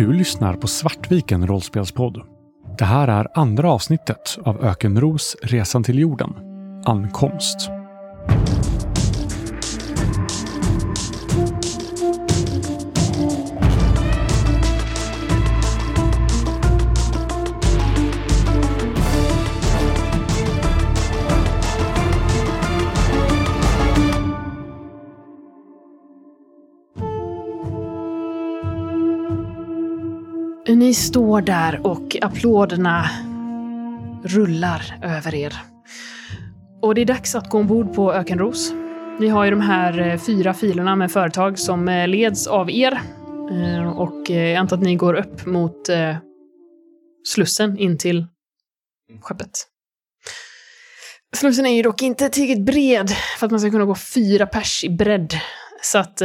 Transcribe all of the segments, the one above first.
Du lyssnar på Svartviken rollspelspodd. Det här är andra avsnittet av Ökenros Resan till jorden. Ankomst. Står där och applåderna rullar över er. Och det är dags att gå ombord på Ökenros. Ni har ju de här eh, fyra filerna med företag som eh, leds av er. Eh, och jag antar att ni går upp mot Slussen in till skeppet. Slussen är ju dock inte tillräckligt bred för att man ska kunna gå fyra pers i bredd. Så att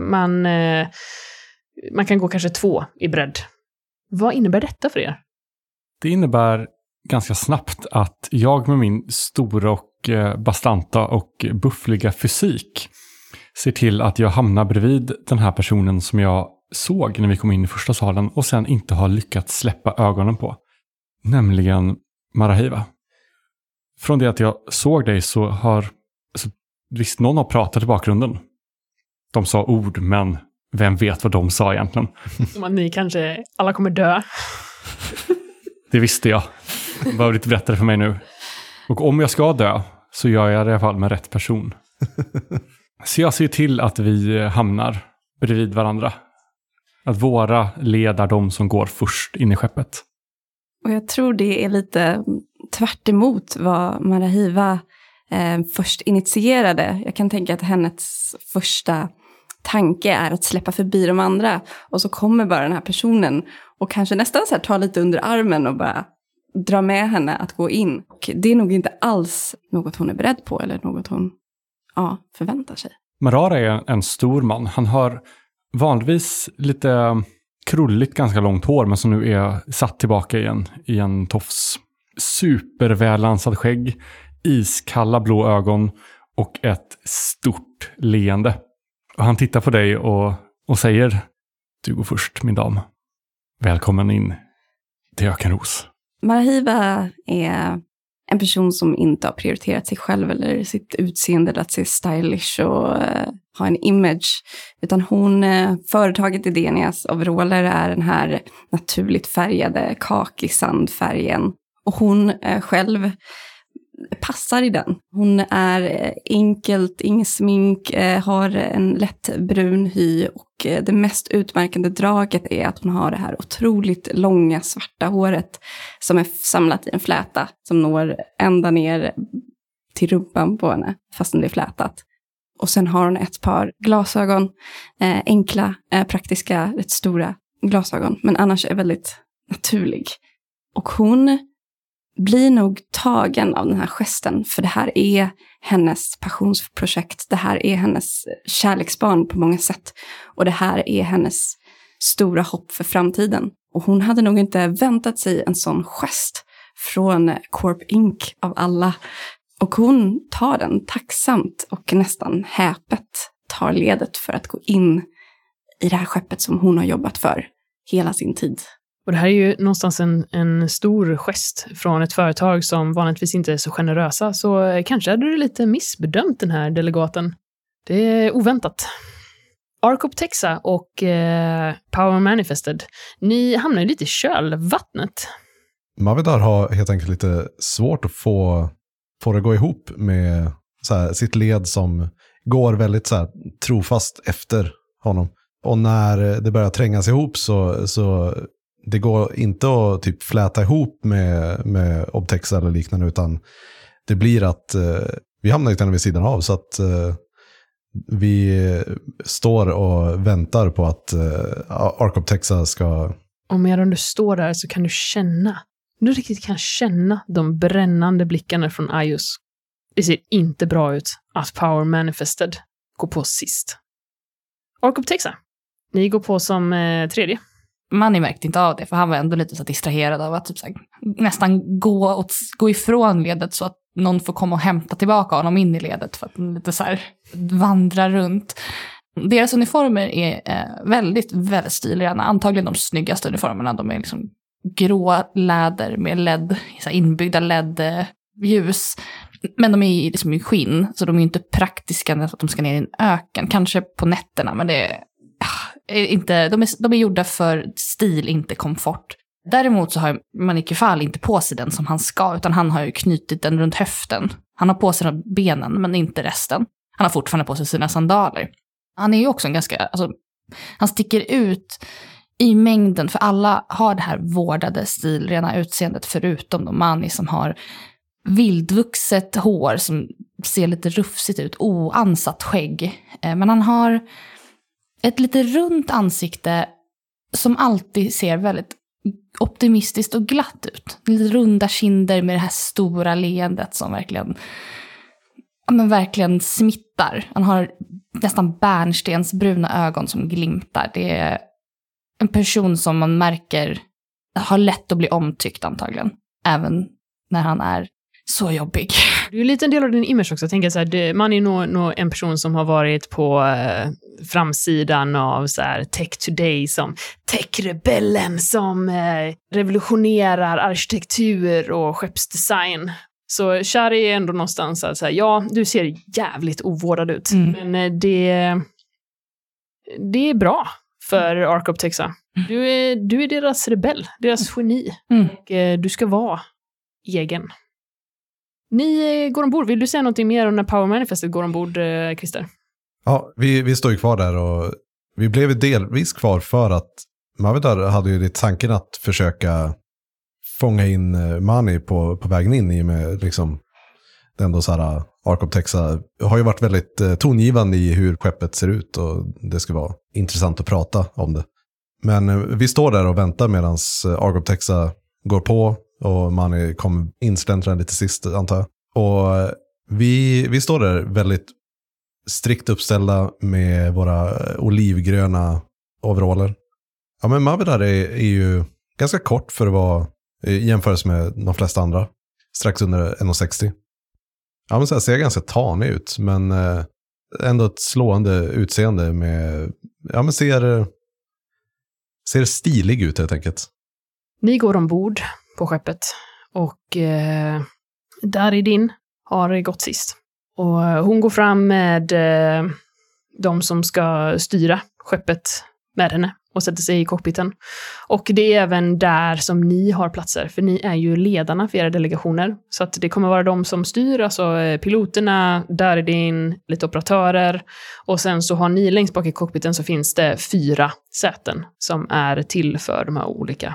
man, man kan gå kanske två i bredd. Vad innebär detta för er? Det innebär ganska snabbt att jag med min stora och eh, bastanta och buffliga fysik ser till att jag hamnar bredvid den här personen som jag såg när vi kom in i första salen och sen inte har lyckats släppa ögonen på. Nämligen Marahiva. Från det att jag såg dig så har, alltså, visst någon har pratat i bakgrunden. De sa ord, men vem vet vad de sa egentligen? Som att ni kanske alla kommer dö. Det visste jag. Det behöver inte berätta det för mig nu. Och om jag ska dö så gör jag det i alla fall med rätt person. Så jag ser till att vi hamnar bredvid varandra. Att våra led är de som går först in i skeppet. Och jag tror det är lite tvärt emot vad Marahiva eh, först initierade. Jag kan tänka att hennes första tanke är att släppa förbi de andra. Och så kommer bara den här personen och kanske nästan så här tar lite under armen och bara drar med henne att gå in. Och det är nog inte alls något hon är beredd på eller något hon ja, förväntar sig. Marara är en stor man. Han har vanligtvis lite krulligt, ganska långt hår, men som nu är satt tillbaka i en, i en tofs. Supervällansad skägg, iskalla blå ögon och ett stort leende. Och han tittar på dig och, och säger Du går först, min dam. Välkommen in till Ökenros. Marahiva är en person som inte har prioriterat sig själv eller sitt utseende eller att se stylish och eh, ha en image. Utan hon, eh, företaget Idenias overaller är den här naturligt färgade kakisandfärgen. Och hon eh, själv passar i den. Hon är eh, enkelt, inget smink, eh, har en lätt brun hy och eh, det mest utmärkande draget är att hon har det här otroligt långa svarta håret som är samlat i en fläta som når ända ner till rumpan på henne, fastän det är flätat. Och sen har hon ett par glasögon, enkla, praktiska, rätt stora glasögon, men annars är väldigt naturlig. Och hon blir nog tagen av den här gesten, för det här är hennes passionsprojekt. Det här är hennes kärleksbarn på många sätt. Och det här är hennes stora hopp för framtiden. Och hon hade nog inte väntat sig en sån gest från Corp Inc. av alla. Och hon tar den tacksamt och nästan häpet tar ledet för att gå in i det här skeppet som hon har jobbat för hela sin tid. Och det här är ju någonstans en, en stor gest från ett företag som vanligtvis inte är så generösa, så eh, kanske hade du lite missbedömt den här delegaten. Det är oväntat. Arcop Texa och eh, Power Manifested, ni hamnar ju lite i kölvattnet. Mavidar har helt enkelt lite svårt att få, få det att gå ihop med så här, sitt led som går väldigt så här, trofast efter honom. Och när det börjar trängas ihop så, så det går inte att typ fläta ihop med, med Obtex eller liknande, utan det blir att eh, vi hamnar lite vid sidan av. Så att eh, vi står och väntar på att eh, Arcoptexa ska... Och medan du står där så kan du känna, du riktigt kan känna de brännande blickarna från Ayus. Det ser inte bra ut att Power Manifested går på sist. Ark Obtexa, ni går på som eh, tredje. Manny märkte inte av det, för han var ändå lite så distraherad av att typ så här, nästan gå, åt, gå ifrån ledet så att någon får komma och hämta tillbaka honom in i ledet för att han lite så här vandra runt. Deras uniformer är eh, väldigt, väldigt stilrena. Antagligen de snyggaste uniformerna. De är liksom grå läder med LED, så här inbyggda LED-ljus. Men de är liksom i skinn, så de är inte praktiska när de ska ner i en öken. Kanske på nätterna, men det är inte, de, är, de är gjorda för stil, inte komfort. Däremot så har Manik Fall inte på sig den som han ska, utan han har ju knutit den runt höften. Han har på sig benen, men inte resten. Han har fortfarande på sig sina sandaler. Han är ju också en ganska, alltså, han sticker ut i mängden, för alla har det här vårdade stilrena utseendet, förutom då Mani som har vildvuxet hår som ser lite rufsigt ut, oansatt skägg. Eh, men han har ett lite runt ansikte som alltid ser väldigt optimistiskt och glatt ut. Lite runda kinder med det här stora leendet som verkligen, ja, men verkligen smittar. Han har nästan bärnstensbruna ögon som glimtar. Det är en person som man märker har lätt att bli omtyckt antagligen. Även när han är så jobbig. Det är ju lite en del av din image också. Jag tänker så här, det, man är nog, nog en person som har varit på eh, framsidan av så här, Tech Today som techrebellen som eh, revolutionerar arkitektur och skeppsdesign. Så Shari är ändå någonstans att säga, ja, du ser jävligt ovårdad ut, Mm. men eh, det, det är bra för Ark Texa. Du är, du är deras rebell, deras geni. Mm. Och eh, du ska vara egen. Ni eh, går ombord. Vill du säga någonting mer om när Power Manifestet går ombord, eh, Christer? Ja, vi, vi står ju kvar där och vi blev ju delvis kvar för att Mavidar hade ju lite tanken att försöka fånga in eh, Mani på, på vägen in i och med liksom det ändå så här eh, Ark Texa har ju varit väldigt tongivande i hur skeppet ser ut och det ska vara intressant att prata om det. Men vi står där och väntar medan Ark Texa går på och Mani kom insläntrande lite sist antar jag. Och eh, vi, vi står där väldigt strikt uppställda med våra eh, olivgröna overaller. Ja, men Mavidar är, är ju ganska kort för att vara eh, i jämförelse med de flesta andra. Strax under 1,60. Ja, men så här ser ganska tanig ut, men ändå ett slående utseende med, ja men ser, ser stilig ut helt enkelt. Ni går ombord på skeppet och eh, Daridin har gått sist. Och eh, hon går fram med eh, de som ska styra skeppet med henne och sätter sig i cockpiten. Och det är även där som ni har platser, för ni är ju ledarna för era delegationer. Så att det kommer vara de som styr, alltså eh, piloterna, Daridin, lite operatörer. Och sen så har ni längst bak i cockpiten så finns det fyra säten som är till för de här olika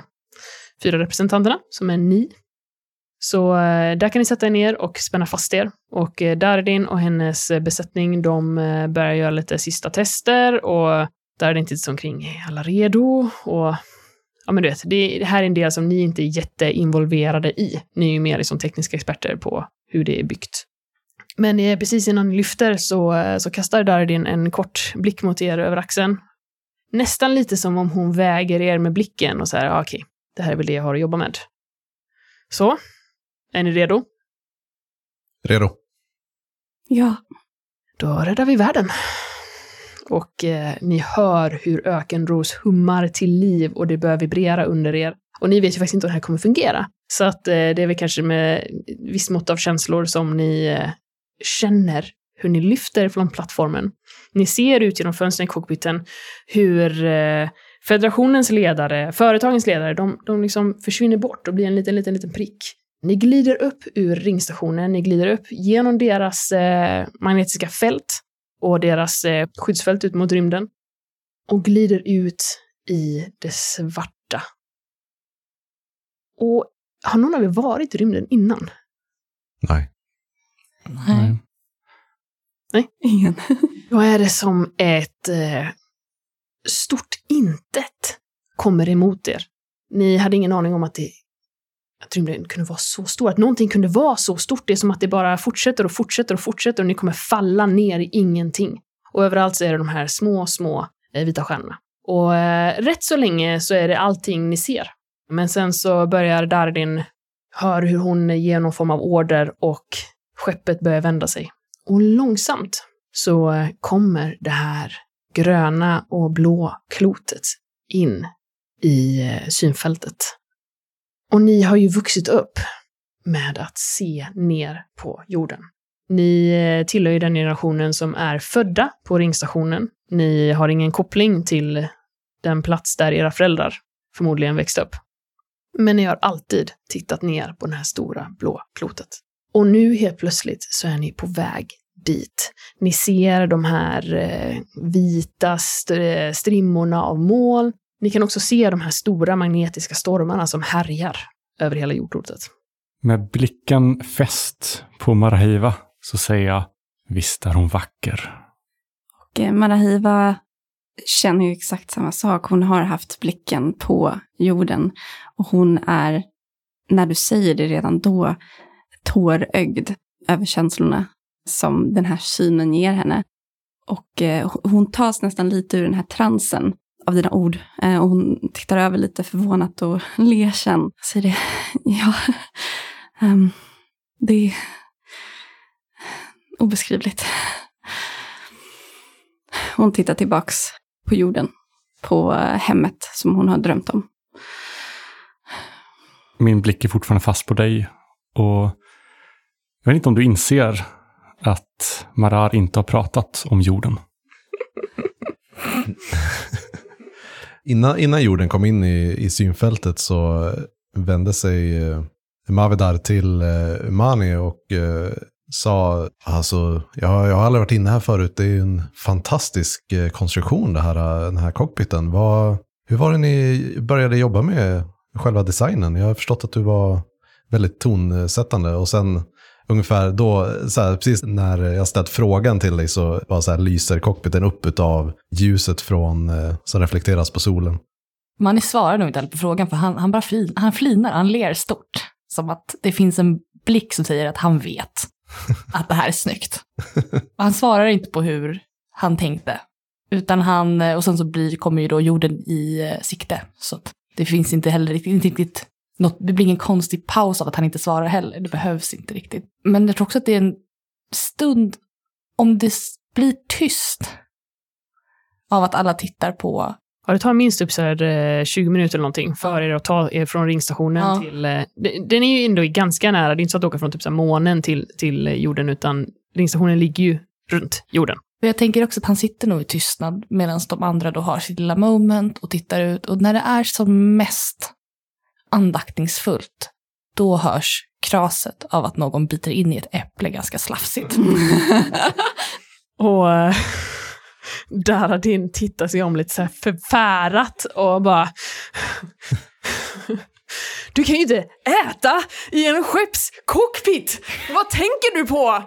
fyra representanterna, som är ni. Så eh, där kan ni sätta er ner och spänna fast er. Och eh, Dardin och hennes eh, besättning, de börjar göra lite sista tester och Dardin tittar omkring, är alla redo? Och ja, men du vet, det, här är en del som ni inte är jätteinvolverade i. Ni är ju mer som tekniska experter på hur det är byggt. Men precis innan ni lyfter så, så kastar Dardin en kort blick mot er över axeln. Nästan lite som om hon väger er med blicken och säger, ah, okej, det här är väl det jag har att jobba med. Så, är ni redo? Redo? Ja. Då räddar vi världen. Och eh, ni hör hur ökenros hummar till liv och det börjar vibrera under er. Och ni vet ju faktiskt inte hur det här kommer fungera. Så att eh, det är väl kanske med visst mått av känslor som ni eh, känner hur ni lyfter från plattformen. Ni ser ut genom fönstren i cockpiten hur eh, federationens ledare, företagens ledare, de, de liksom försvinner bort och blir en liten, liten, liten prick. Ni glider upp ur ringstationen, ni glider upp genom deras eh, magnetiska fält och deras eh, skyddsfält ut mot rymden och glider ut i det svarta. Och har någon av er varit i rymden innan? Nej. Nej. Ingen. Då är det som ett eh, stort intet kommer emot er. Ni hade ingen aning om att, det, att rymden kunde vara så stor, att någonting kunde vara så stort. Det är som att det bara fortsätter och fortsätter och fortsätter och ni kommer falla ner i ingenting. Och överallt så är det de här små, små eh, vita stjärnorna. Och eh, rätt så länge så är det allting ni ser. Men sen så börjar Dardin höra hur hon ger någon form av order och skeppet börjar vända sig. Och långsamt så eh, kommer det här gröna och blå klotet in i eh, synfältet. Och ni har ju vuxit upp med att se ner på jorden. Ni eh, tillhör ju den generationen som är födda på ringstationen. Ni har ingen koppling till den plats där era föräldrar förmodligen växte upp. Men ni har alltid tittat ner på det här stora blå klotet. Och nu helt plötsligt så är ni på väg dit. Ni ser de här eh, vita st strimmorna av moln. Ni kan också se de här stora magnetiska stormarna som härjar över hela jordklotet. Med blicken fäst på Marahiva så säger jag, visst är hon vacker. Och eh, Marahiva känner ju exakt samma sak. Hon har haft blicken på jorden. Och hon är, när du säger det redan då, tårögd över känslorna som den här synen ger henne. Och eh, hon tas nästan lite ur den här transen av dina ord. Eh, och hon tittar över lite förvånat och ler sen. Säger det, ja, um, det är obeskrivligt. Hon tittar tillbaks på jorden, på eh, hemmet som hon har drömt om. Min blick är fortfarande fast på dig och jag vet inte om du inser att Marar inte har pratat om jorden. innan, innan jorden kom in i, i synfältet så vände sig eh, Mavedar till eh, Mani och eh, sa, alltså, jag, jag har aldrig varit inne här förut, det är en fantastisk konstruktion det här, den här cockpiten. Vad, hur var det ni började jobba med själva designen? Jag har förstått att du var väldigt tonsättande och sen ungefär då, så här, precis när jag ställt frågan till dig så, var så här, lyser cockpiten upp av ljuset från, eh, som reflekteras på solen. Manny svarar nog inte på frågan för han, han bara flin, han flinar, han ler stort. Som att det finns en blick som säger att han vet att det här är snyggt. Han svarar inte på hur han tänkte. Utan han, och sen så blir, kommer ju då jorden i eh, sikte. Så det finns inte heller riktigt, inte riktigt något, det blir ingen konstig paus av att han inte svarar heller. Det behövs inte riktigt. Men jag tror också att det är en stund, om det blir tyst av att alla tittar på Ja, det tar minst upp så här, 20 minuter eller någonting för er att ta er från ringstationen Ja. till... eh, Den är ju ändå ganska nära. Det är inte så att åka från typ så här, månen till, till eh, jorden, utan ringstationen ligger ju runt jorden. Och jag tänker också att han sitter nog i tystnad medan de andra då har sitt lilla moment och tittar ut. Och när det är som mest andaktningsfullt, då hörs kraset av att någon biter in i ett äpple ganska slafsigt. Och eh, Daradin tittar sig om lite så här förfärat och bara... Du kan ju inte äta i en skeppscockpit! Vad tänker du på?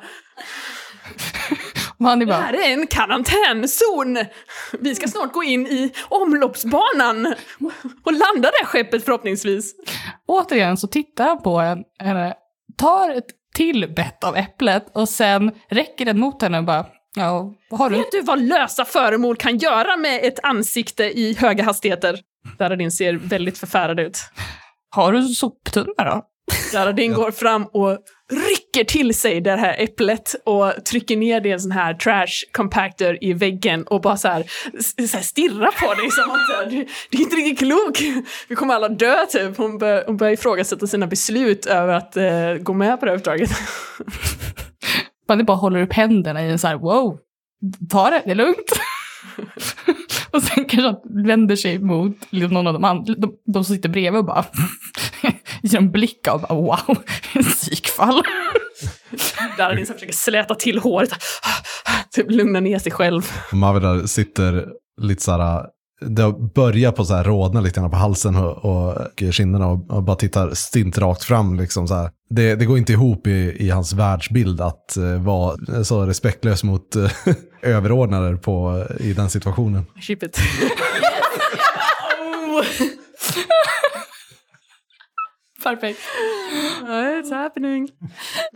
Han är Det bara, här är en karantänzon! Vi ska snart gå in i omloppsbanan och landa det här skeppet förhoppningsvis. återigen så tittar han på en- henne, tar ett till bett av äpplet och sen räcker den mot henne och bara, ja, har du? Vet du vad lösa föremål kan göra med ett ansikte i höga hastigheter? Daradin ser väldigt förfärad ut. Har du soptunna då? Daradin går fram och rycker till sig det här äpplet och trycker ner det i en sån här trash compactor i väggen och bara så här, så här stirrar på dig som att du, du är inte riktigt klok. Vi kommer alla dö typ. Hon, bör, hon börjar ifrågasätta sina beslut över att eh, gå med på det här uppdraget. Man bara håller upp händerna i en så här, wow, ta det, det är lugnt. och sen kanske vänder sig mot liksom någon av de andra, de, de som sitter bredvid och bara en blick av bara, wow, psykfall. Daradin så här försöker släta till håret, typ lugna ner sig själv. Och Mavedar sitter lite så här, det börjar på så här rodna lite grann på halsen och, och kinderna och, och bara tittar stint rakt fram. Liksom så här. Det, det går inte ihop i, i hans världsbild att eh, vara så respektlös mot eh, överordnade på, i den situationen. Ship it. oh, Perfekt. it's happening.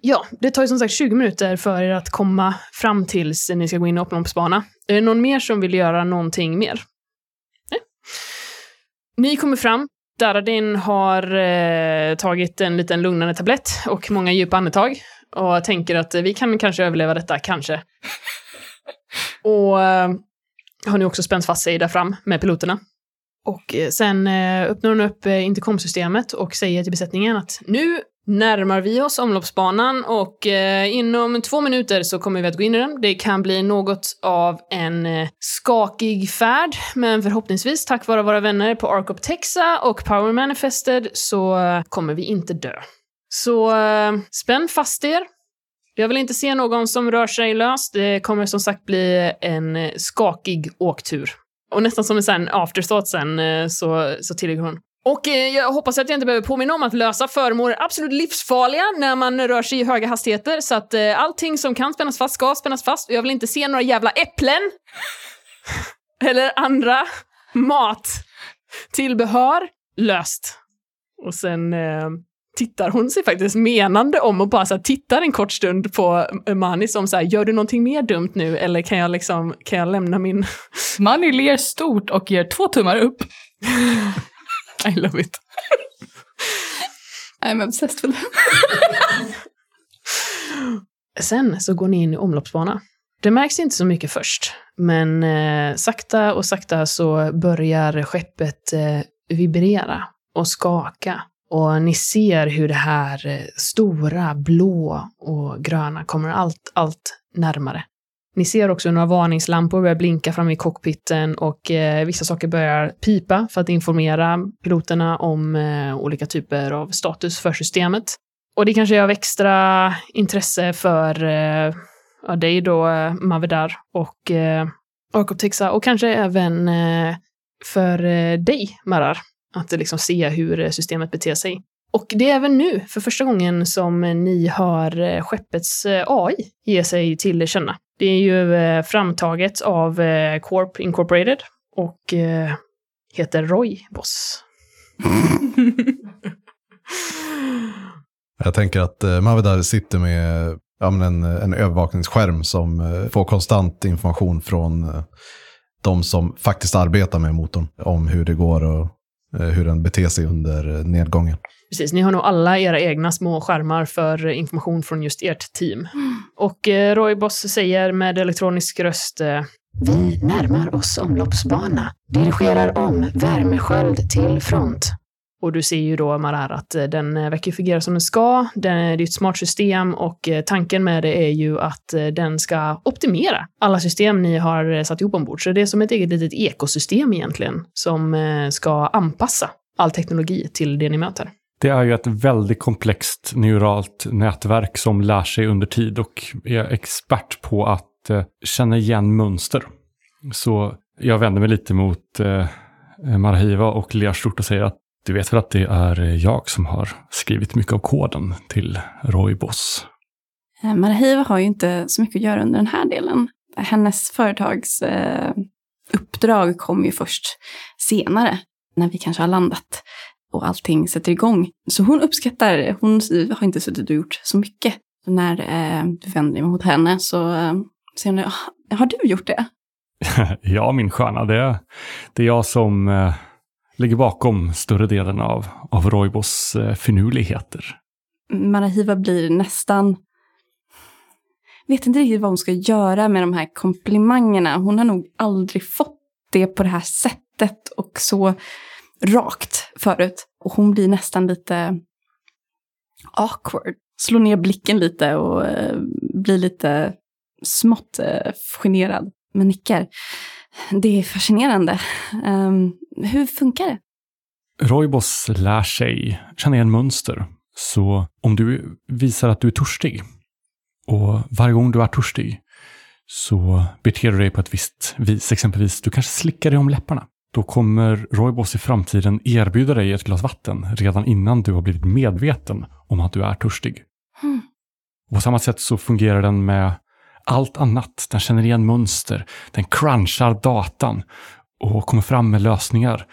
Ja, det tar ju som sagt 20 minuter för er att komma fram tills ni ska gå in i omloppsbana. Är det någon mer som vill göra någonting mer? Nej. Ni kommer fram. Daradin har eh, tagit en liten lugnande tablett och många djupa andetag och tänker att vi kan kanske överleva detta, kanske. och eh, har nu också spänt fast sig där fram med piloterna. Och eh, sen eh, öppnar hon upp eh, intercomsystemet och säger till besättningen att nu närmar vi oss omloppsbanan och eh, inom två minuter så kommer vi att gå in i den. Det kan bli något av en eh, skakig färd, men förhoppningsvis tack vare våra vänner på ArcOp Texa och Power Manifested så eh, kommer vi inte dö. Så spänn fast er. Jag vill inte se någon som rör sig löst. Det kommer som sagt bli en skakig åktur. Och nästan som en afterthought sen eh, så, så tillägger hon. Och eh, jag hoppas att jag inte behöver påminna om att lösa föremål är absolut livsfarliga när man rör sig i höga hastigheter. Så att eh, allting som kan spännas fast ska spännas fast. Och jag vill inte se några jävla äpplen. Eller andra mat. Tillbehör. Löst. Och sen eh, tittar hon sig faktiskt menande om och bara så här, tittar en kort stund på Mani som så här, gör du någonting mer dumt nu eller kan jag liksom, kan jag lämna min... Manny ler stort och ger två tummar upp. I love it. I'm obsessed with them. Sen så går ni in i omloppsbana. Det märks inte så mycket först, men eh, sakta och sakta så börjar skeppet eh, vibrera och skaka. Och ni ser hur det här eh, stora blå och gröna kommer allt, allt närmare. Ni ser också några varningslampor börjar blinka fram i cockpiten och eh, vissa saker börjar pipa för att informera piloterna om eh, olika typer av status för systemet. Och det kanske är av extra intresse för eh, ja, dig då, eh, Mavedar och eh, Ark och kanske även eh, för eh, dig, Marar, att liksom se hur systemet beter sig. Och det är även nu, för första gången, som ni hör eh, skeppets eh, AI ge sig till känna. Det är ju eh, framtaget av Corp Incorporated och heter Roy Boss. Jag tänker att Mavedar sitter med en, en övervakningsskärm som får konstant information från de som faktiskt arbetar med motorn om hur det går och hur den beter sig under eh, nedgången. Precis, ni har nog alla era egna små skärmar för information från just ert team. Och eh, Roy Boss säger med elektronisk röst eh, Vi närmar oss omloppsbana. Dirigerar om värmesköld till front. Och du ser ju då, Marar, att eh, den eh, verkar fungera som den ska. Den, eh, det är ett smart system och tanken med det är ju att den ska optimera alla system ni har satt ihop ombord. Så det är som ett eget litet ekosystem egentligen, som ska anpassa all teknologi till det ni möter. Det är ju ett väldigt komplext neuralt nätverk som lär sig under tid och är expert på att känna igen mönster. Så jag vänder mig lite mot eh, Marhiva och ler stort och säger att du vet väl att det är jag som har skrivit mycket av koden till Roybos. Eh, Marahiva har ju inte så mycket att göra under den här delen. Hennes företags eh, uppdrag kommer ju först senare, när vi kanske har landat och allting sätter igång. Så hon uppskattar, hon har inte suttit och gjort så mycket. Så när eh, du vänder dig mot henne så eh, säger hon, "Ah, har du gjort det? ja, min stjärna, det är, det är jag som ligger bakom större delen av, av Roibos eh, finurligheter. Marahiva blir nästan... Vet inte riktigt vad hon ska göra med de här komplimangerna. Hon har nog aldrig fått det på det här sättet och så rakt förut. Och hon blir nästan lite awkward. Slår ner blicken lite och eh, blir lite smått eh, generad. Men nickar. Det är fascinerande. Ehm, hur funkar det? Roybos lär sig känna igen mönster. Så om du visar att du är törstig och varje gång du är törstig så beter du dig på ett visst vis. Exempelvis, du kanske slickar dig om läpparna. Då kommer Roybos i framtiden erbjuda dig ett glas vatten redan innan du har blivit medveten om att du är törstig. Och på samma sätt så fungerar den med allt annat. Den känner igen mönster, den crunchar datan och kommer fram med lösningar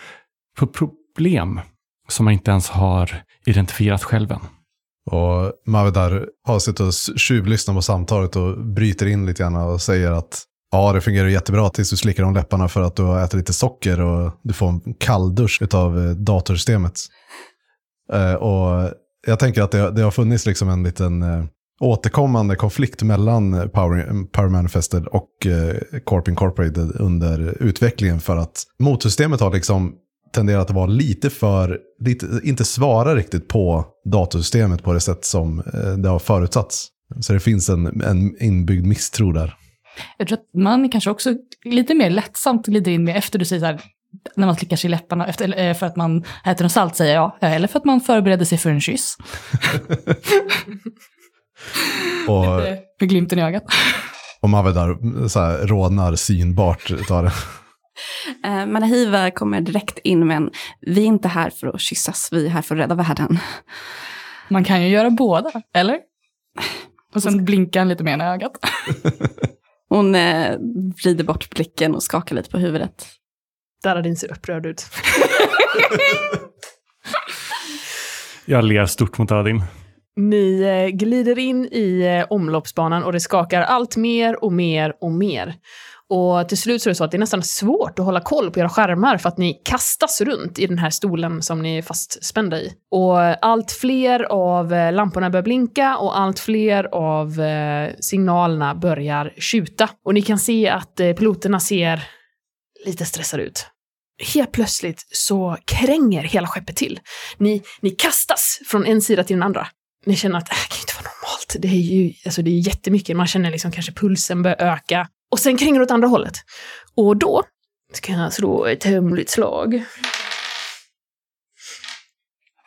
på problem som man inte ens har identifierat själv än. Och Mavedar har suttit och tjuvlyssnat på samtalet och bryter in lite grann och säger att ja, det fungerar jättebra tills du slickar om läpparna för att du har ätit lite socker och du får en kalldusch av eh, datorsystemet. Eh, och jag tänker att det, det har funnits liksom en liten, eh, återkommande konflikt mellan Power, Power Manifested och eh, Corp Incorporated under utvecklingen för att motsystemet har liksom tenderat att vara lite för, lite, inte svara riktigt på datorsystemet på det sätt som eh, det har förutsatts. Så det finns en, en inbyggd misstro där. Jag tror att man kanske också lite mer lättsamt glider in med efter du säger så här, när man slickar sig i läpparna efter, eh, för att man äter något salt säger jag, eller för att man förbereder sig för en kyss. Och, Eh, Med glimten i ögat. och Mavedar så här, rodnar synbart utav det. Eh, Manahiva kommer direkt in med en, vi är inte här för att kyssas, vi är här för att rädda världen. Man kan ju göra båda, eller? Och sen blinkar han lite mer i ögat. Hon eh, vrider bort blicken och skakar lite på huvudet. Daradin ser upprörd ut. Jag ler stort mot Aladdin. Ni eh, glider in i eh, omloppsbanan och det skakar allt mer och mer och mer. Och till slut så är det så att det är nästan svårt att hålla koll på era skärmar för att ni kastas runt i den här stolen som ni är fastspända i. Och allt fler av eh, lamporna börjar blinka och allt fler av signalerna börjar tjuta. Och ni kan se att piloterna ser lite stressade ut. Helt plötsligt så kränger hela skeppet till. Ni, ni kastas från en sida till den andra ni känner att det här kan inte vara normalt. Det är ju alltså det är jättemycket. Man känner liksom kanske pulsen börjar öka. Och sen kränger det åt andra hållet. Och då ska jag slå ett hemligt slag.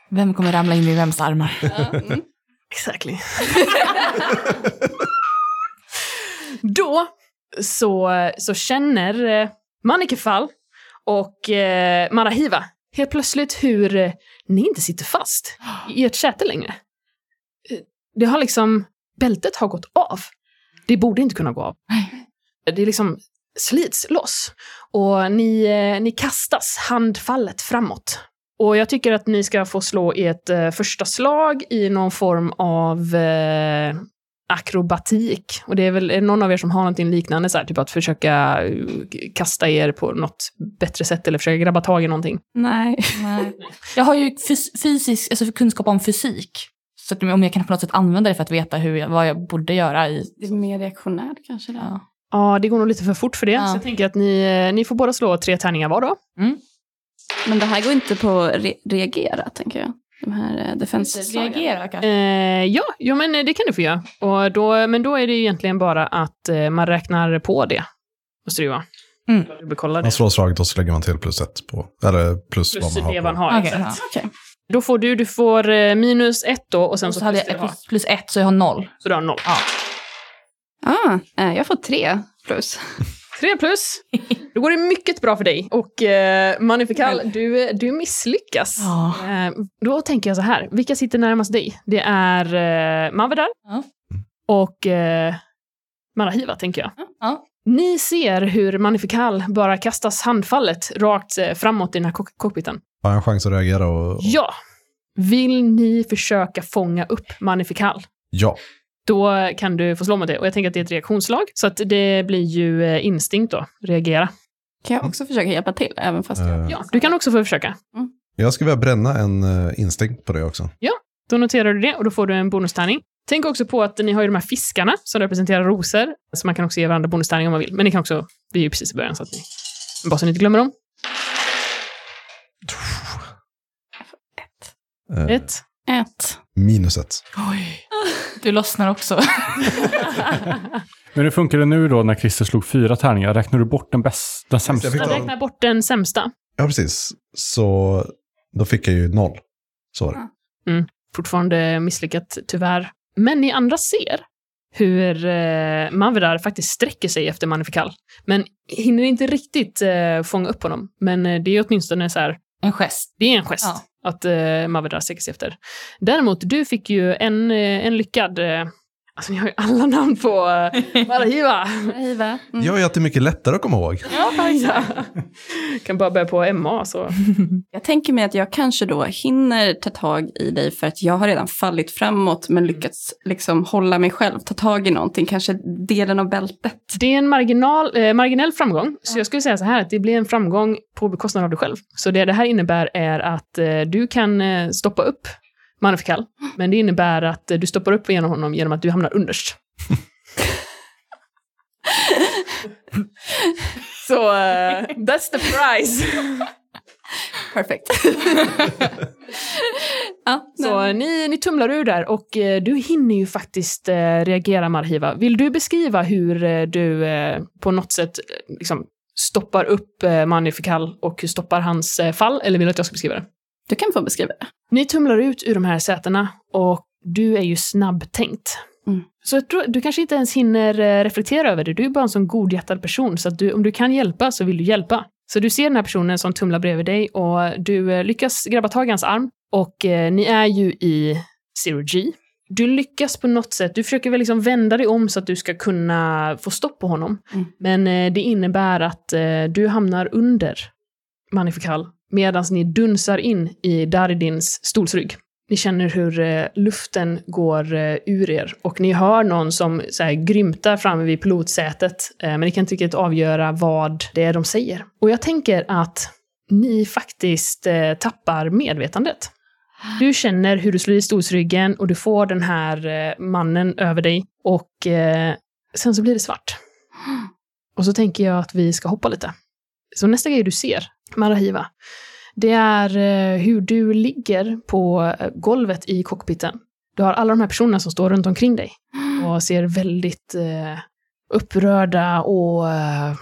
Vem kommer ramla in i vems armar? Exactly. då så, så känner eh, Manikefal och eh, Marahiva helt plötsligt hur eh, ni inte sitter fast i ert säte längre. Det har liksom, bältet har gått av. Det borde inte kunna gå av. Det liksom slits loss. Och ni, eh, ni kastas handfallet framåt. Och jag tycker att ni ska få slå ert eh, första slag i någon form av eh, akrobatik. Och det är väl är det någon av er som har någonting liknande, så här, typ att försöka eh, kasta er på något bättre sätt eller försöka grabba tag i någonting. Nej. Nej. Jag har ju fys- fysisk, alltså kunskap om fysik. Så att om jag kan på något sätt använda det för att veta hur jag, vad jag borde göra i... Det är mer reaktionärt kanske. Ja. Ja, det går nog lite för fort för det. Ja. Så jag tänker att ni, eh, ni får båda slå tre tärningar var då. Men det här går inte på re- reagera, tänker jag. De här eh, defense-slagen. Reagera kanske. Eh, ja, jo, men eh, det kan du få göra. Och då, men då är det ju egentligen bara att eh, man räknar på det. Måste det ju vara. Mm. Det. Man slår slaget och så lägger man till plus ett på, eller plus, Plus vad man har. det på. man har. Okej, exakt. ja. Okej. Då får du, du får eh, minus ett då och sen Och så, så hade plus jag ett plus ett, så jag har noll. Så du har noll. Ah, eh, jag får tre plus. Tre plus. Då går det mycket bra för dig. Och eh, Magnifical, du, du misslyckas. Ja. Eh, då tänker jag så här, vilka sitter närmast dig? Det är eh, Mavedar Ja. och eh, Marahiva, tänker jag. Ja. Ni ser hur Magnifical bara kastas handfallet rakt eh, framåt i den här cock- cockpiten. Har en chans att reagera? Och, och, Ja! Vill ni försöka fånga upp Magnifical? ja. Då kan du få slå mot det. Och jag tänker att det är ett reaktionslag. Så att det blir ju eh, instinkt då, reagera. Kan jag också försöka hjälpa till, även fast jag... Eh, Ja, du kan också få försöka. Jag skulle vilja bränna en uh, instinkt på det också. Då noterar du det och då får du en bonustärning. Tänk också på att ni har ju de här fiskarna som representerar rosor. Så man kan också ge varandra bonustärning om man vill. Men ni kan också, det är ju precis i början så att ni, bara så ni inte glömmer dem. Ett. Ett. Minus ett. Oj. Du lossnar också. Men hur funkar det nu då när Christer slog fyra tärningar? Räknar du bort den, bäst, den sämsta? Jag fick Jag räknar bort den sämsta. Ja, precis. Så då fick jag ju noll. Så var det. Fortfarande misslyckat, tyvärr. Men ni andra ser hur eh, Mavedar faktiskt sträcker sig efter Magnifical. Men hinner inte riktigt eh, fånga upp honom. Men eh, det är åtminstone så här, En gest. det är en gest. Ja. att eh, Mavedar sträcker sig efter. Däremot, du fick ju en, eh, en lyckad... Alltså, ni har ju alla namn på eh, Marahiva. Hiva. Mm. Jag är alltid mycket lättare att komma ihåg. ja, ja. Kan bara börja på MA så. Jag tänker mig att jag kanske då hinner ta tag i dig för att jag har redan fallit framåt men lyckats liksom hålla mig själv, ta tag i någonting, kanske delen av bältet. Det är en marginal, eh, marginell framgång, så jag skulle säga så här att det blir en framgång på bekostnad av dig själv. Så det det här innebär är att eh, du kan eh, stoppa upp Manifikal. Men det innebär att eh, du stoppar upp genom honom genom att du hamnar underst. Så, uh, that's the prize. Perfekt. ja, Så nej. ni, ni tumlar ur där och eh, du hinner ju faktiskt eh, reagera Marhiva. Vill du beskriva hur eh, du eh, på något sätt eh, liksom, stoppar upp eh, Manifikal och stoppar hans eh, fall, eller vill du att jag ska beskriva det? Du kan få beskriva det. Ni tumlar ut ur de här sätena och du är ju snabbtänkt. Mm. Så jag tror, du kanske inte ens hinner eh, reflektera över det. Du är bara en sån godhjärtad person, så att du, om du kan hjälpa så vill du hjälpa. Så du ser den här personen som tumlar bredvid dig och du eh, lyckas grabba tag i hans arm. Och eh, ni är ju i Zero G. Du lyckas på något sätt, du försöker väl liksom vända dig om så att du ska kunna få stopp på honom. Mm. Men eh, det innebär att eh, du hamnar under Manifikal medan ni dunsar in i Daridins stolsrygg. Ni känner hur eh, luften går eh, ur er och ni hör någon som så här, grymtar framme vid pilotsätet, eh, men ni kan inte riktigt avgöra vad det är de säger. Och jag tänker att ni faktiskt eh, tappar medvetandet. Du känner hur du slår i stolsryggen och du får den här eh, mannen över dig och eh, sen så blir det svart. Och så tänker jag att vi ska hoppa lite. Så nästa grej du ser, Marahiva, det är eh, hur du ligger på eh, golvet i cockpiten. Du har alla de här personerna som står runt omkring dig och ser väldigt eh, upprörda och eh,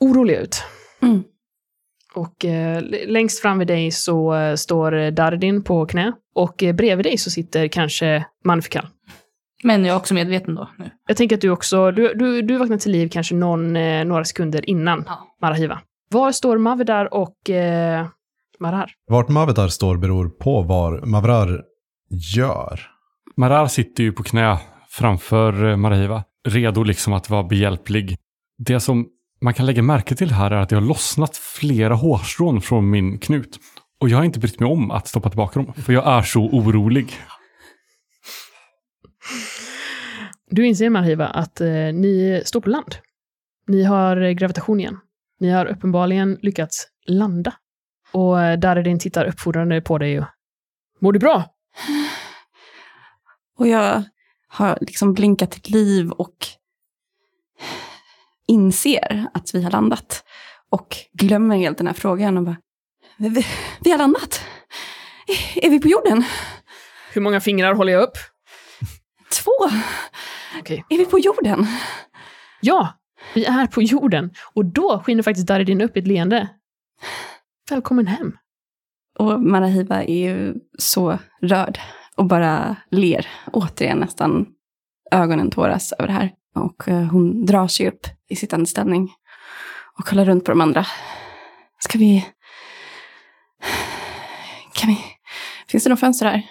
oroliga ut. Mm. Och eh, längst fram vid dig så eh, står Dardin på knä och eh, bredvid dig så sitter kanske Manfikal. Men jag är också medveten då nu. Jag tänker att du också, du, du, du vaknar till liv kanske någon, eh, några sekunder innan Ja. Marahiva. Var står Mavedar och eh, Marar? Vart Mavedar står beror på vad Mavrar gör. Marar sitter ju på knä framför eh, Marahiva, redo liksom att vara behjälplig. Det som man kan lägga märke till här är att det har lossnat flera hårstrån från min knut. Och jag har inte brytt mig om att stoppa tillbaka dem, för jag är så orolig. Du inser Marhiva att eh, ni står på land. Ni har eh, gravitation igen. Ni har uppenbarligen lyckats landa. Och eh, Daridin tittar uppfordrande på dig och Mår du bra? Och jag har liksom blinkat till liv och inser att vi har landat. Och glömmer helt den här frågan och bara, vi, vi har landat. Är vi på jorden? Hur många fingrar håller jag upp? Två. Okej. Är vi på jorden? Ja, vi är på jorden. Och då skiner faktiskt Daridin upp i ett leende. Välkommen hem. Och Marahiva är ju så rörd och bara ler. Återigen nästan ögonen tåras över det här. Och eh, hon drar sig upp i sittande ställning och kollar runt på de andra. Ska vi... Kan vi... Finns det några fönster här?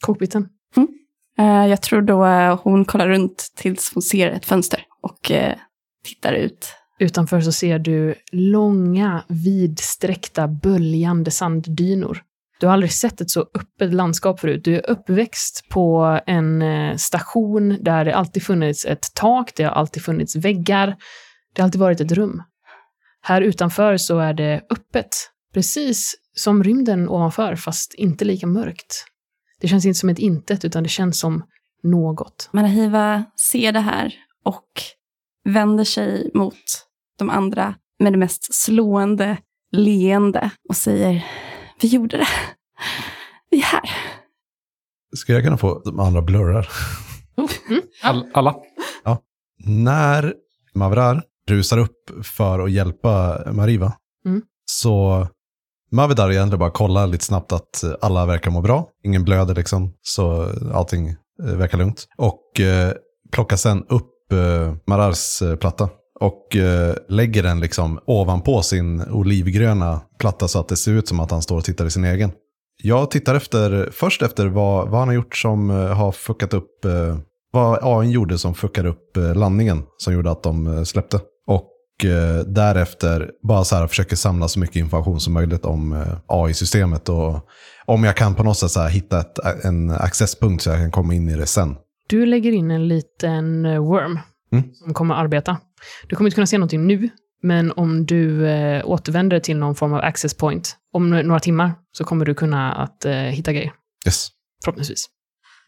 Cockpiten. Eh, jag tror då eh, hon kollar runt tills hon ser ett fönster och tittar ut. Utanför så ser du långa, vidsträckta, böljande sanddynor. Du har aldrig sett ett så öppet landskap förut. Du är uppväxt på en eh, station där det alltid funnits ett tak, det har alltid funnits väggar. Det har alltid varit ett rum. Här utanför så är det öppet, precis som rymden ovanför, fast inte lika mörkt. Det känns inte som ett intet, utan det känns som något. Marahiva ser det här och vänder sig mot de andra med det mest slående leende och säger Vi gjorde det. Vi är här. Ska jag kunna få de andra blurrar? Mm. All, alla. När Mavrar rusar upp för att hjälpa Mariva, Mm. så Mavedar egentligen bara kollar lite snabbt att alla verkar må bra. Ingen blöder liksom, så allting eh, verkar lugnt. Och eh, plockar sen upp eh, Marars eh, platta och eh, lägger den liksom ovanpå sin olivgröna platta så att det ser ut som att han står och tittar i sin egen. Jag tittar efter, först efter vad, vad han har gjort som eh, har fuckat upp eh, vad AI gjorde som fuckade upp eh, landningen som gjorde att de eh, släppte. Och eh, därefter bara så här försöker samla så mycket information som möjligt om eh, AI-systemet. Och om jag kan på något sätt så här hitta ett, en accesspunkt så jag kan komma in i det sen. Du lägger in en liten eh, worm Mm. som kommer att arbeta. Du kommer inte kunna se någonting nu, men om du eh, återvänder till någon form av access point om några timmar så kommer du kunna att eh, hitta grejer. Yes. Förhoppningsvis.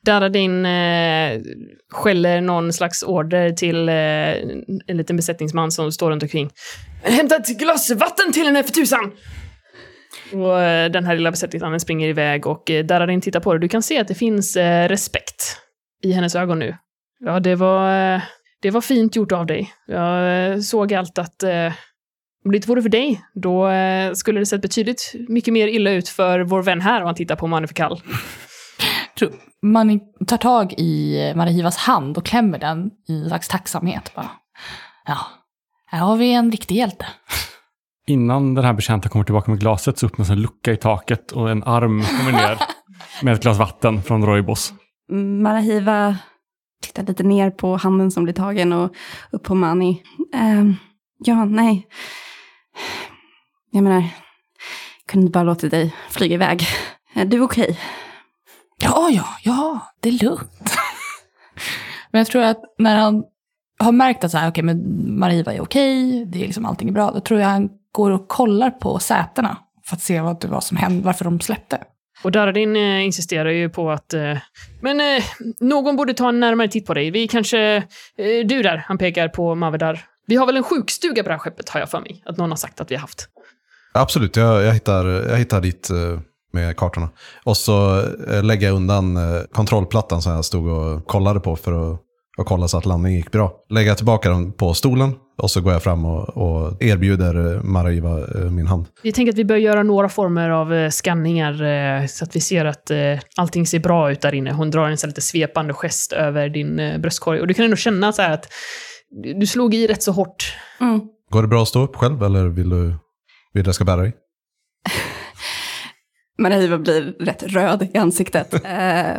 Daradin eh, skäller någon slags order till eh, en liten besättningsman som står runt omkring. Hämta ett glas vatten till henne för tusan! Och eh, den här lilla besättningsmannen springer iväg och eh, Daradin tittar på det. Du kan se att det finns respekt i hennes ögon nu. Ja, det var, eh, det var fint gjort av dig. Jag eh, såg allt att eh, om det inte vore för dig, då skulle det sett betydligt mycket mer illa ut för vår vän här om han tittar på Manifikal. Man tar tag i Marihivas hand och klämmer den i en slags tacksamhet. Bara. Ja, här har vi en riktig hjälte. Innan den här betjänten kommer tillbaka med glaset så öppnas en lucka i taket och en arm kommer ner med ett glas vatten från Roibos. Marahiva tittar lite ner på handen som blir tagen och upp på Mani. Ehm, ja, nej. Jag menar, kunde inte bara låtit dig flyga iväg. Är du okej? Ja, ja, ja, det är lugnt. men jag tror att när han har märkt att så här, okej, men Mariva är okej, det är liksom allting är bra, då tror jag han går och kollar på sätena för att se vad det var som hände, varför de släppte. Och Daradin eh, insisterar ju på att eh, men eh, någon borde ta en närmare titt på dig. Vi kanske... Eh, du där, han pekar på Mavedar. Vi har väl en sjukstuga på det här skeppet, har jag för mig. Att någon har sagt att vi har haft. Absolut, jag, jag, hittar, jag hittar dit eh, med kartorna. Och så eh, lägger jag undan eh, kontrollplattan som jag stod och kollade på för att och kolla så att landningen gick bra. Lägger jag tillbaka den på stolen och så går jag fram och, och erbjuder eh, Maraiva eh, min hand. Vi tänker att vi bör göra några former av eh, skanningar så att vi ser att allting ser bra ut där inne. Hon drar en så lite svepande gest över din bröstkorg. Och du kan ändå känna så här att du slog i rätt så hårt. Mm. Går det bra att stå upp själv eller vill du vill jag ska bära dig? Marahiva blir rätt röd i ansiktet.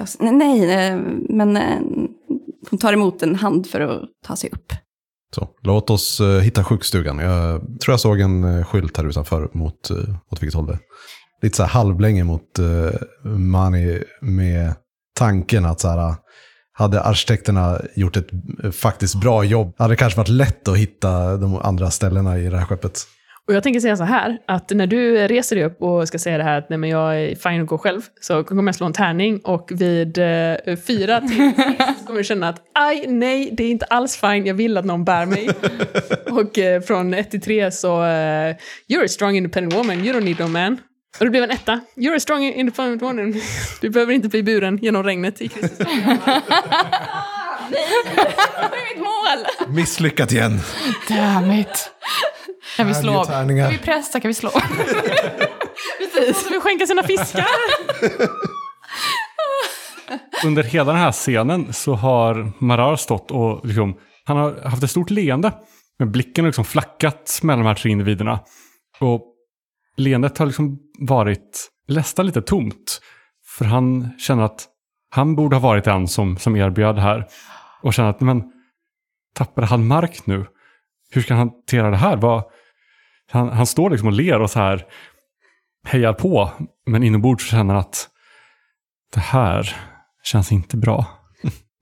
Så- nej, men eh, hon tar emot en hand för att ta sig upp. Så, låt oss eh, hitta sjukstugan. Jag tror jag såg en uh, skylt här utanför mot, uh, åt vilket håll det är. Lite så här halvlänge mot uh, Mani med tanken att så här, hade arkitekterna gjort ett uh, faktiskt bra jobb hade det kanske varit lätt att hitta de andra ställena i det här skeppet. Och jag tänker säga så här, att när du reser dig upp och ska säga det här att nej, men jag är fine att gå själv, så kommer jag slå en tärning och vid eh, fyra till så kommer du känna att aj, nej, det är inte alls fine, jag vill att någon bär mig. och eh, från ett till tre så, eh, you're a strong independent woman, you don't need no man. Och det blev en etta. You're a strong independent woman. Du behöver inte bli buren genom regnet i Kristus. Det är mitt mål! Misslyckat igen. Damn it. Kan vi slå? Kan vi pressa? Kan vi slå? Måste vi skänka sina fiskar? Under hela den här scenen så har Marar stått och liksom, han har haft ett stort leende. Men blicken har liksom flackat mellan de här tre individerna. Och leendet har liksom varit nästan lite tomt. För han känner att han borde ha varit den som, som erbjöd det här. Och känner att, men tappade han mark nu? Hur ska han hantera det här? Vad, han, han står liksom och ler och så här hejar på. Men inombords känner att det här känns inte bra.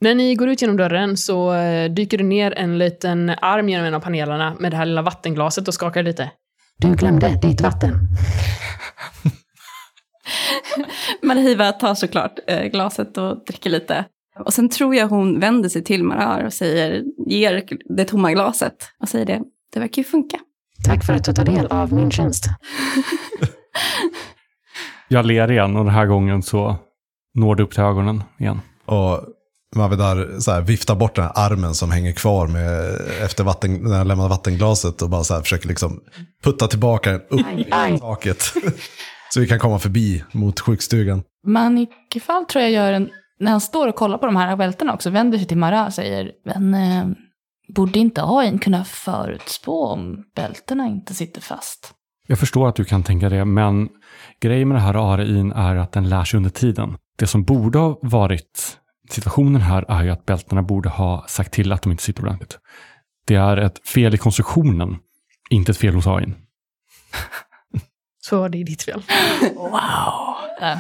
När ni går ut genom dörren så eh, dyker det ner en liten arm genom en av panelerna med det här lilla vattenglaset och skakar lite. Du glömde ditt vatten. Marahiva tar såklart eh, glaset och dricker lite. Och sen tror jag hon vänder sig till Marar och säger, ger det tomma glaset och säger det, det verkar ju funka. Tack för att du tar del av min tjänst. Jag ler igen och den här gången så når det upp till ögonen igen. Och Mavedar så här, viftar bort den här armen som hänger kvar med, efter vatten, när han lämnar vattenglaset och bara så här, försöker liksom putta tillbaka den upp i taket. så vi kan komma förbi mot sjukstugan. Manikefall tror jag gör en, när han står och kollar på de här välterna också, vänder sig till Mara och säger, men eh, borde inte AI kunna förutspå om bältena inte sitter fast? Jag förstår att du kan tänka det, men grejen med det här ARIn är att den lär sig under tiden. Det som borde ha varit situationen här är ju att bältena borde ha sagt till att de inte sitter ordentligt. Det är ett fel i konstruktionen, inte ett fel hos AIn. Så det är ditt fel. Wow! Äh,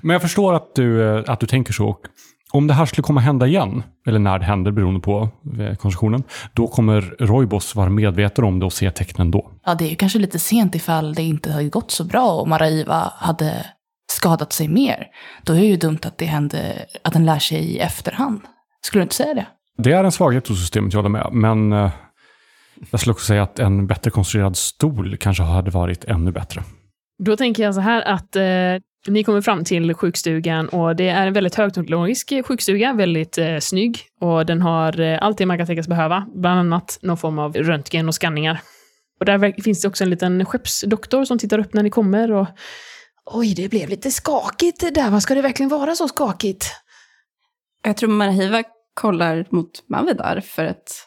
Men jag förstår att du, eh, att du tänker så. Och om det här skulle komma hända igen, eller när det händer beroende på eh, konstruktionen, då kommer Roibos vara medveten om det och se tecknen då. ja, det är ju kanske lite sent ifall det inte hade gått så bra och Maraiva hade skadat sig mer, då är det ju dumt att det händer, att den lär sig i efterhand. Skulle du inte säga det? Det är en svaghet hos systemet, jag håller med. Men eh, jag skulle också säga att en bättre konstruerad stol kanske hade varit ännu bättre. Då tänker jag så här att eh, ni kommer fram till sjukstugan och det är en väldigt högteknologisk sjukstuga, väldigt eh, snygg och den har eh, allt det man kan tänkas behöva, bland annat någon form av röntgen och skanningar. Och där finns det också en liten skeppsdoktor som tittar upp när ni kommer och Oj, det blev lite skakigt det där. Vad ska det verkligen vara så skakigt? Jag tror Marahiva kollar mot Mavedar för att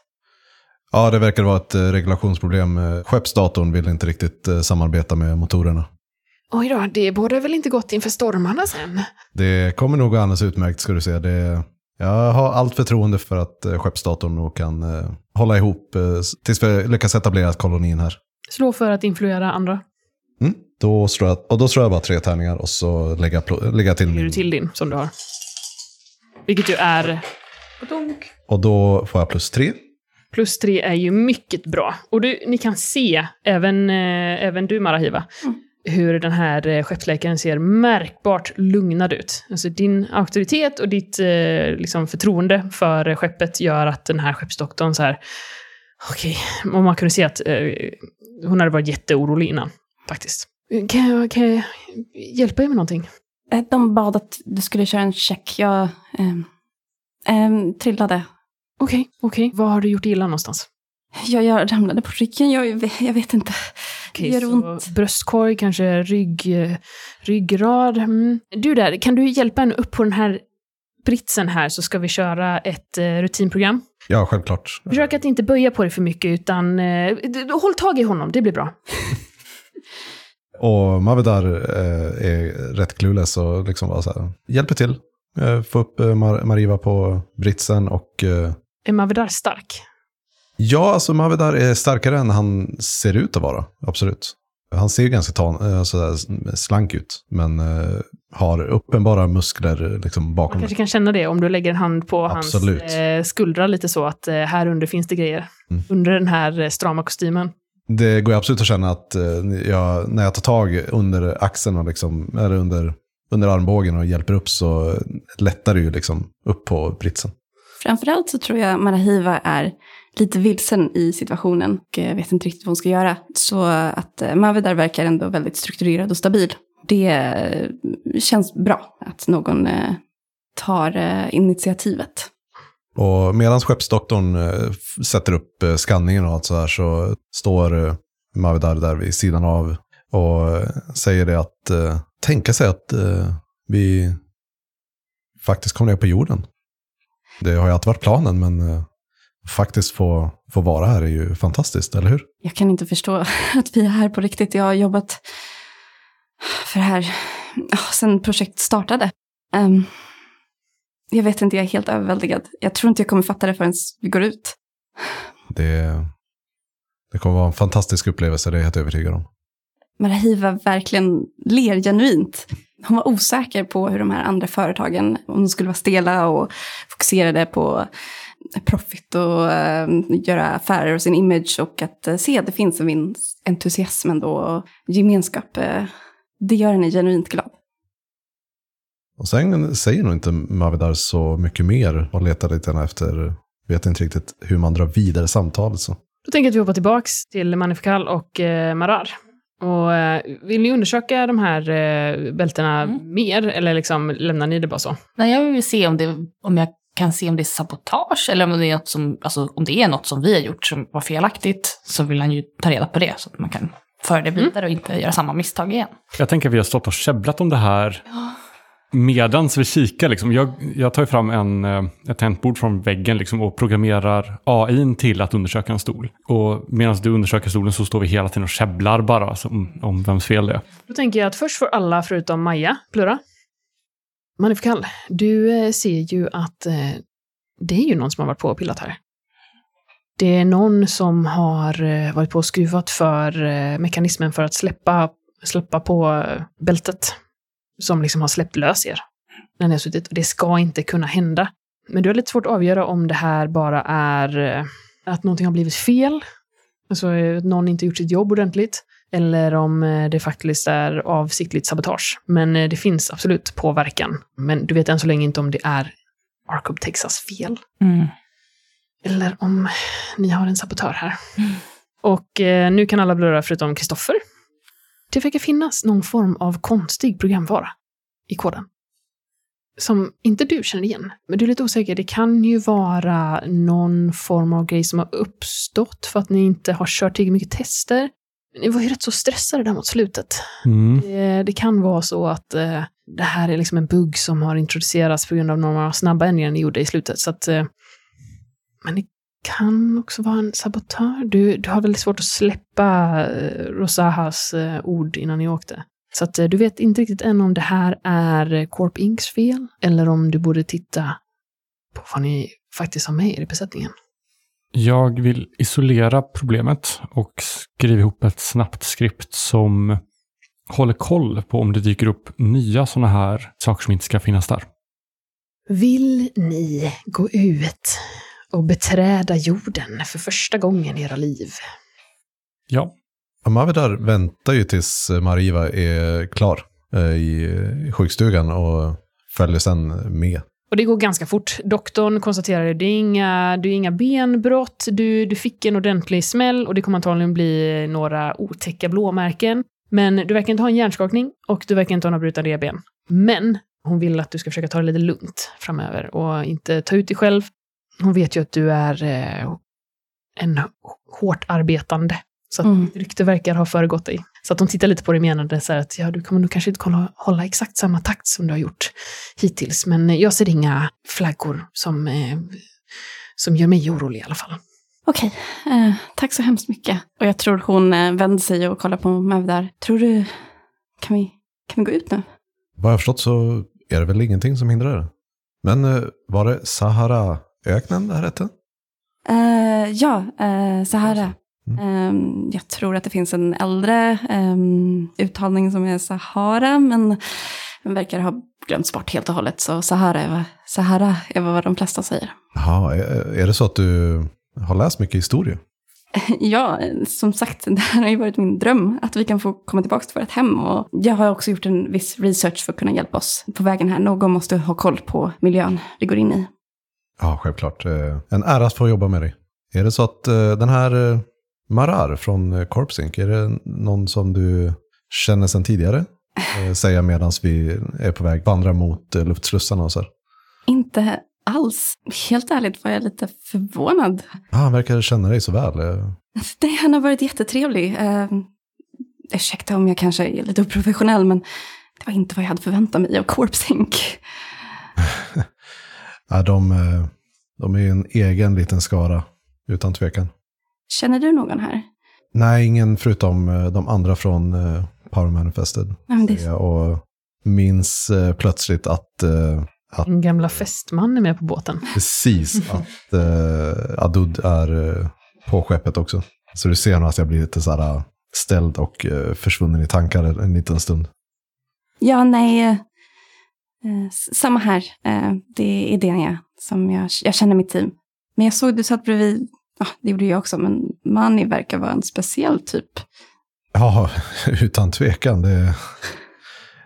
Ja, det verkar vara ett eh, regulationsproblem. Eh, Skeppsdatorn vill inte riktigt eh, samarbeta med motorerna. Oj då, det borde väl inte gått inför stormarna sen? Det kommer nog gå alldeles utmärkt ska du se. Det, jag har allt förtroende för att eh, skeppsdatorn nog kan eh, hålla ihop eh, tills vi lyckas etablera kolonin här. Slå för att influera andra. Mm. Då slår jag, och då slår jag bara tre tärningar och så lägger jag, lägger jag till Lägger du min. till din, som du har. Vilket ju är... Och då får jag plus tre. Plus tre är ju mycket bra. Och du, ni kan se, även, eh, även du Marahiva, hur den här eh, skeppsläkaren ser märkbart lugnad ut. Alltså din auktoritet och ditt eh, liksom förtroende för eh, skeppet gör att den här skeppsdoktorn så här... Okej, och man kunde se att eh, hon hade varit jätteorolig innan, faktiskt. Kan jag, kan jag hjälpa er med någonting? eh, de bad att du skulle köra en check. Jag ehm, ehm, trillade. Okej, okej. Vad har du gjort illa någonstans? Jag, jag ramlade på ryggen. Jag, jag vet inte. Det gör så ont. bröstkorg, kanske rygg, eh, ryggrad. Mm. Du där, kan du hjälpa en upp på den här britsen här så ska vi köra ett eh, rutinprogram. Ja, självklart. Försök att inte böja på dig för mycket utan eh, håll tag i honom, det blir bra. Och Mavedar eh, är rätt clueless och liksom bara så här, hjälper till. Eh, få upp eh, Mar- Mariva på britsen och Är Mavedar stark? Ja, alltså Mavedar är starkare än han ser ut att vara. Absolut. Han ser ju ganska tan, eh, sådär slank ut, men eh, har uppenbara muskler liksom Man bakom. kanske kan känna det om du lägger en hand på Absolut. hans eh, skuldra lite så att eh, här under finns det grejer. Mm. Under den här strama kostymen. Det går ju absolut att känna att eh, jag, när jag tar tag under axeln och liksom, eller under, under armbågen och hjälper upp så lättar det ju liksom upp på britsen. Framförallt så tror jag Marahiva är lite vilsen i situationen och eh, vet inte riktigt vad hon ska göra. Så att eh, Mavedar verkar ändå väldigt strukturerad och stabil. Det eh, känns bra att någon tar initiativet. Och medan skeppsdoktorn sätter upp skanningen och allt så här så står Mavedar där vid sidan av och säger det att tänka sig att vi faktiskt kom ner på jorden. Det har ju alltid varit planen men faktiskt få, få vara här är ju fantastiskt, eller hur? Jag kan inte förstå att vi är här på riktigt. Jag har jobbat för det här sen projektet startade. Ehm, jag vet inte, jag är helt överväldigad. Jag tror inte jag kommer fatta det förrän vi går ut. Det, det kommer vara en fantastisk upplevelse, det är jag helt övertygad om. Marahiva verkligen ler genuint. Hon var osäker på hur de här andra företagen, om de skulle vara stela och fokuserade på profit och eh, göra affärer och sin image och att eh, se att det finns en viss entusiasm ändå och gemenskap. Eh, det gör henne genuint glad. Och sen säger nog inte Mavedar så mycket mer och letar lite grann efter, vet inte riktigt hur man drar vidare samtalet. Så. Då tänker jag att vi hoppar tillbaks till Manifikal och eh, Marar. Och, eh, vill ni undersöka de här eh, bältena Mm. mer, eller liksom lämnar ni det bara så? Nej, jag vill se om, det, om jag kan se om det är sabotage eller om det är något som, alltså, om det är något som vi har gjort som var felaktigt så vill han ju ta reda på det så att man kan föra det vidare och inte göra samma misstag igen. Jag tänker att vi har stått och käbblat om det här medans vi kikar. Liksom. Jag, jag tar ju fram en, eh, ett tangentbord från väggen liksom, och programmerar AI till att undersöka en stol. Och medan du undersöker stolen så står vi hela tiden och käbblar bara alltså, om, om vems fel det är. Då tänker jag att först får alla förutom Maja Manif Kall, du eh, ser ju att eh, det är ju någon som har varit på och pillat här. Det är någon som har eh, varit på och skruvat för mekanismen för att släppa, släppa på bältet. Som liksom har släppt lös er. När ni har suttit. Det ska inte kunna hända. Men du har lite svårt att avgöra om det här bara är att någonting har blivit fel. Alltså att någon inte gjort sitt jobb ordentligt. Eller om eh, det faktiskt är avsiktligt sabotage. Men eh, det finns absolut påverkan. Men du vet än så länge inte om det är Arkham Texas fel. Mm. Eller om ni har en sabotör här. Och eh, nu kan alla blurra förutom Kristoffer. Det verkar finnas någon form av konstig programvara i koden. Som inte du känner igen, men du är lite osäker. Det kan ju vara någon form av grej som har uppstått för att ni inte har kört tillräckligt mycket tester. Ni var ju rätt så stressade där mot slutet. Mm. Det, det kan vara så att eh, det här är liksom en bugg som har introducerats på grund av några snabba ändringar ni gjorde i slutet. Så att, eh, men det kan också vara en sabotör. Du, du har väldigt svårt att släppa eh, Rosahas eh, ord innan ni åkte. Så att, eh, du vet inte riktigt än om det här är eh, Corp Incs fel eller om du borde titta på vad ni faktiskt har med er i besättningen. Jag vill isolera problemet och skriva ihop ett snabbt skript som håller koll på om det dyker upp nya sådana här saker som inte ska finnas där. Vill ni gå ut och beträda jorden för första gången i era liv? Ja, Mavidar väntar ju tills Mariva är klar eh, i i sjukstugan och följer sen med. Och det går ganska fort. Doktorn konstaterar att det är inga, det är inga benbrott, du, du fick en ordentlig smäll och det kommer antagligen bli några otäcka blåmärken. Men du verkar inte ha en hjärnskakning och du verkar inte ha några brutna revben. Men hon vill att du ska försöka ta det lite lugnt framöver och inte ta ut dig själv. Hon vet ju att du är eh, en hårt arbetande. Så att Mm. ditt rykte verkar ha föregått dig. Så att de tittar lite på dig menande så här att ja, du kommer nog kanske inte kolla, hålla exakt samma takt som du har gjort hittills. Men jag ser inga flaggor som, eh, som gör mig orolig i alla fall. Okej, eh, tack så hemskt mycket. Och jag tror hon eh, vänder sig och kollar på Mavdar. Tror du, kan vi, kan vi gå ut nu? Vad jag har förstått så är det väl ingenting som hindrar det. Men eh, var det Sahara-öknen det här hette? Eh, ja, eh, Sahara. Mm. Jag tror att det finns en äldre um, uttalning som är Sahara, men den verkar ha glömts bort helt och hållet. Så Sahara är, Sahara är vad de flesta säger. Jaha, är, är det så att du har läst mycket historia? Ja, som sagt, det här har ju varit min dröm, att vi kan få komma tillbaka till vårt hem. Och jag har också gjort en viss research för att kunna hjälpa oss på vägen här. Någon måste ha koll på miljön vi går in i. Ja, självklart. Eh, En ära att få jobba med dig. Är det så att eh, den här eh, Marar från eh, Corpsync, är det någon som du känner sedan tidigare? Eh, Säga medan vi är på väg vandra mot eh, luftslussarna och så här. Inte alls. Helt ärligt var jag lite förvånad. Ah, han verkar känna dig så väl. Det, han har varit jättetrevlig. Uh, ursäkta om jag kanske är lite oprofessionell, men det var inte vad jag hade förväntat mig av Corpsync. Ja, de, de är en egen liten skara, utan tvekan. Känner du någon här? Nej, ingen förutom eh, de andra från eh, Power Manifested. Men det är Jag och minns eh, plötsligt att, eh, att En gamla fästman är med på båten. precis att eh, Adud är eh, på skeppet också. Så du ser att jag blir lite så här eh, ställd och eh, försvunnen i tankar en, en liten stund. Ja, nej. eh, eh, samma här. Eh, det är Denia som jag, jag känner mitt team. Men jag såg du satt bredvid, ja, det gjorde jag också, men Mani verkar vara en speciell typ. Ja, utan tvekan. Det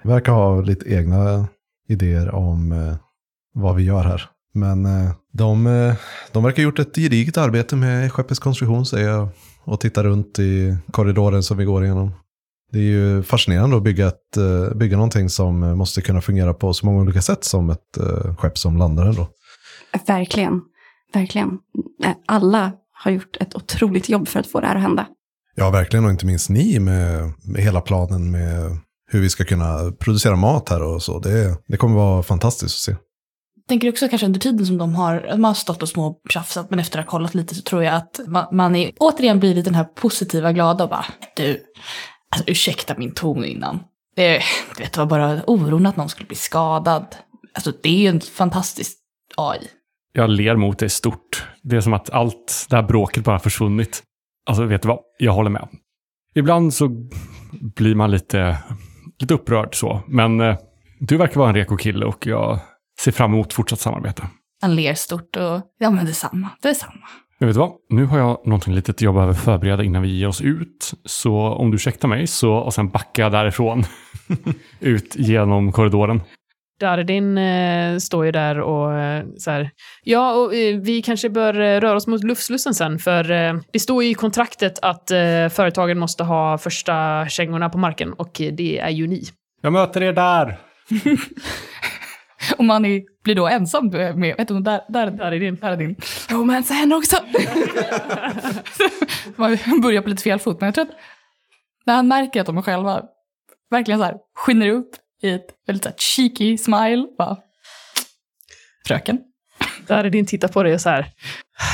verkar ha lite egna idéer om eh, vad vi gör här. Men eh, de, eh, de verkar ha gjort ett gediget arbete med skeppets konstruktion säger jag. Och tittar runt i korridoren som vi går igenom. Det är ju fascinerande att bygga, ett, bygga någonting som måste kunna fungera på så många olika sätt som ett skepp som landar ändå. Verkligen, verkligen. Alla har gjort ett otroligt jobb för att få det här att hända. Ja, verkligen. Och inte minst ni med, med hela planen med hur vi ska kunna producera mat här och så. Det, det kommer vara fantastiskt att se. tänker också kanske under tiden som de har, de har stått och små tjafsat, men efter att ha kollat lite så tror jag att man, man är, återigen blir lite den här positiva, glada och bara, du, alltså ursäkta min ton innan. Det, du vet, det var bara oron att någon skulle bli skadad. Alltså det är ju en fantastisk AI. Jag ler mot det stort. Det är som att allt det här bråket bara försvunnit. Alltså, vet du vad? Jag håller med. Ibland så blir man lite, lite upprörd så, men eh, du verkar vara en reko kille och jag ser fram emot fortsatt samarbete. Han ler stort och, ja men detsamma, detsamma. Jag vet vad, nu har jag någonting litet jag behöver förbereda innan vi ger oss ut. Så om du ursäktar mig så, och sen backar jag därifrån. ut genom korridoren. Daredin eh, står ju där och eh, så här. Ja, och eh, vi kanske bör eh, röra oss mot luftslussen sen, för eh, det står ju i kontraktet att eh, företagen måste ha första kängorna på marken och det är ju ni. Jag möter er där! Och man är, blir då ensam med, vet du, där, där, Där är din. där är din. Romansa henne också! man börjar på lite fel fot, men jag tror att när han märker att de är själva, verkligen så här, skiner upp i ett väldigt så här cheeky smile, bara, fröken. Där är din tittar på dig och så här.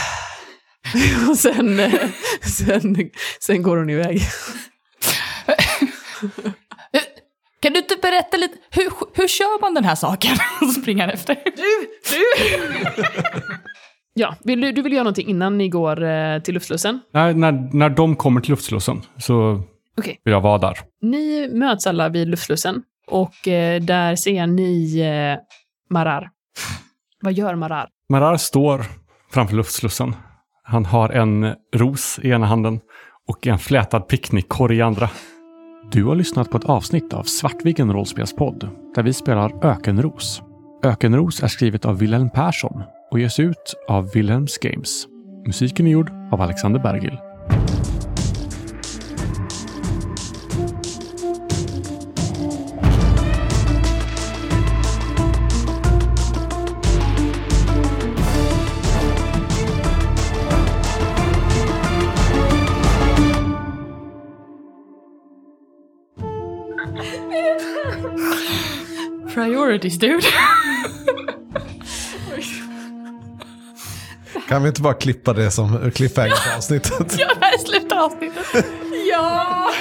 och sen, eh, sen, sen går hon iväg. Kan du inte berätta lite, hur, hur kör man den här saken? Och springer efter. Ja, vill du, du vill göra någonting innan ni går eh, till luftslussen? Nej, när, när de kommer till luftslussen så Okej. vill jag vara där. Ni möts alla vid luftslussen och eh, där ser ni eh, Marar. Vad gör Marar? Marar står framför luftslussen. Han har en ros i ena handen och en flätad picknickkorg i andra. Du har lyssnat på ett avsnitt av Svartviken rollspelspodd där vi spelar Ökenros. Ökenros är skrivet av Wilhelm Persson och ges ut av Wilhelms Games. Musiken är gjord av Alexander Bergil. Priorities, dude. Kan vi inte bara klippa det som cliffhanger på avsnittet? Ja, det här är slutet av avsnittet. Ja!